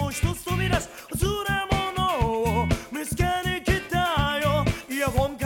と一つ飛び出す忘れ物を見つけに来たよ。イヤホン